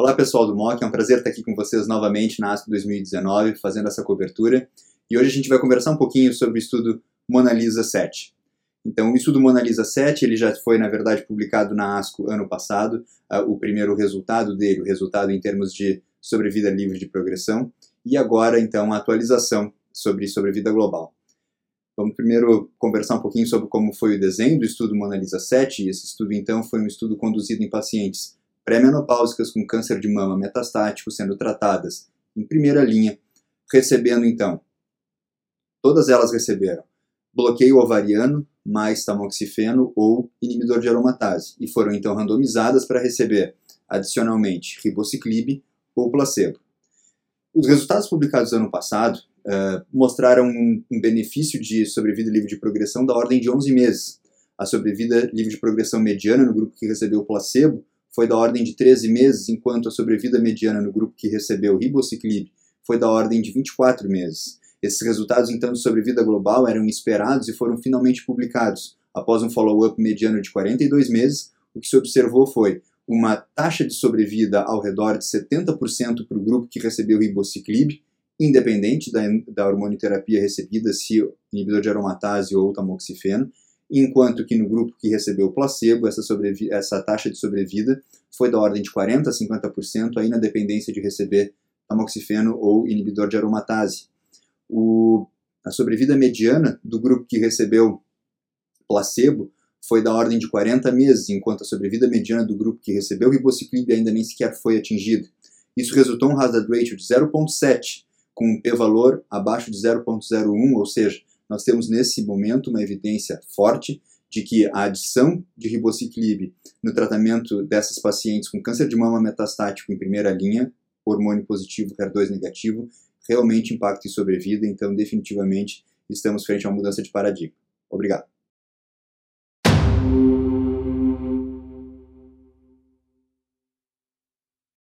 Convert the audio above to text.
Olá pessoal do MOC, é um prazer estar aqui com vocês novamente na ASCO 2019, fazendo essa cobertura. E hoje a gente vai conversar um pouquinho sobre o estudo Mona Lisa 7. Então, o estudo Mona Lisa 7, ele já foi, na verdade, publicado na ASCO ano passado, uh, o primeiro resultado dele, o resultado em termos de sobrevida livre de progressão, e agora, então, a atualização sobre sobrevida global. Vamos primeiro conversar um pouquinho sobre como foi o desenho do estudo Mona Lisa 7, e esse estudo, então, foi um estudo conduzido em pacientes pré-menopáusicas com câncer de mama metastático sendo tratadas em primeira linha, recebendo então, todas elas receberam bloqueio ovariano mais tamoxifeno ou inibidor de aromatase e foram então randomizadas para receber adicionalmente ribociclib ou placebo. Os resultados publicados ano passado uh, mostraram um, um benefício de sobrevida livre de progressão da ordem de 11 meses. A sobrevida livre de progressão mediana no grupo que recebeu placebo foi da ordem de 13 meses, enquanto a sobrevida mediana no grupo que recebeu ribociclib foi da ordem de 24 meses. Esses resultados, então, de sobrevida global eram esperados e foram finalmente publicados. Após um follow-up mediano de 42 meses, o que se observou foi uma taxa de sobrevida ao redor de 70% para o grupo que recebeu ribociclib, independente da, da hormonioterapia recebida, se inibidor de aromatase ou tamoxifeno, enquanto que no grupo que recebeu placebo, essa, essa taxa de sobrevida foi da ordem de 40% a 50%, aí na dependência de receber tamoxifeno ou inibidor de aromatase. O, a sobrevida mediana do grupo que recebeu placebo foi da ordem de 40 meses, enquanto a sobrevida mediana do grupo que recebeu ribociclib ainda nem sequer foi atingida. Isso resultou um hazard ratio de 0.7, com um p-valor abaixo de 0.01, ou seja, nós temos nesse momento uma evidência forte de que a adição de ribociclib no tratamento dessas pacientes com câncer de mama metastático em primeira linha, hormônio positivo, HER2 negativo, realmente impacta em sobrevida, então definitivamente estamos frente a uma mudança de paradigma. Obrigado.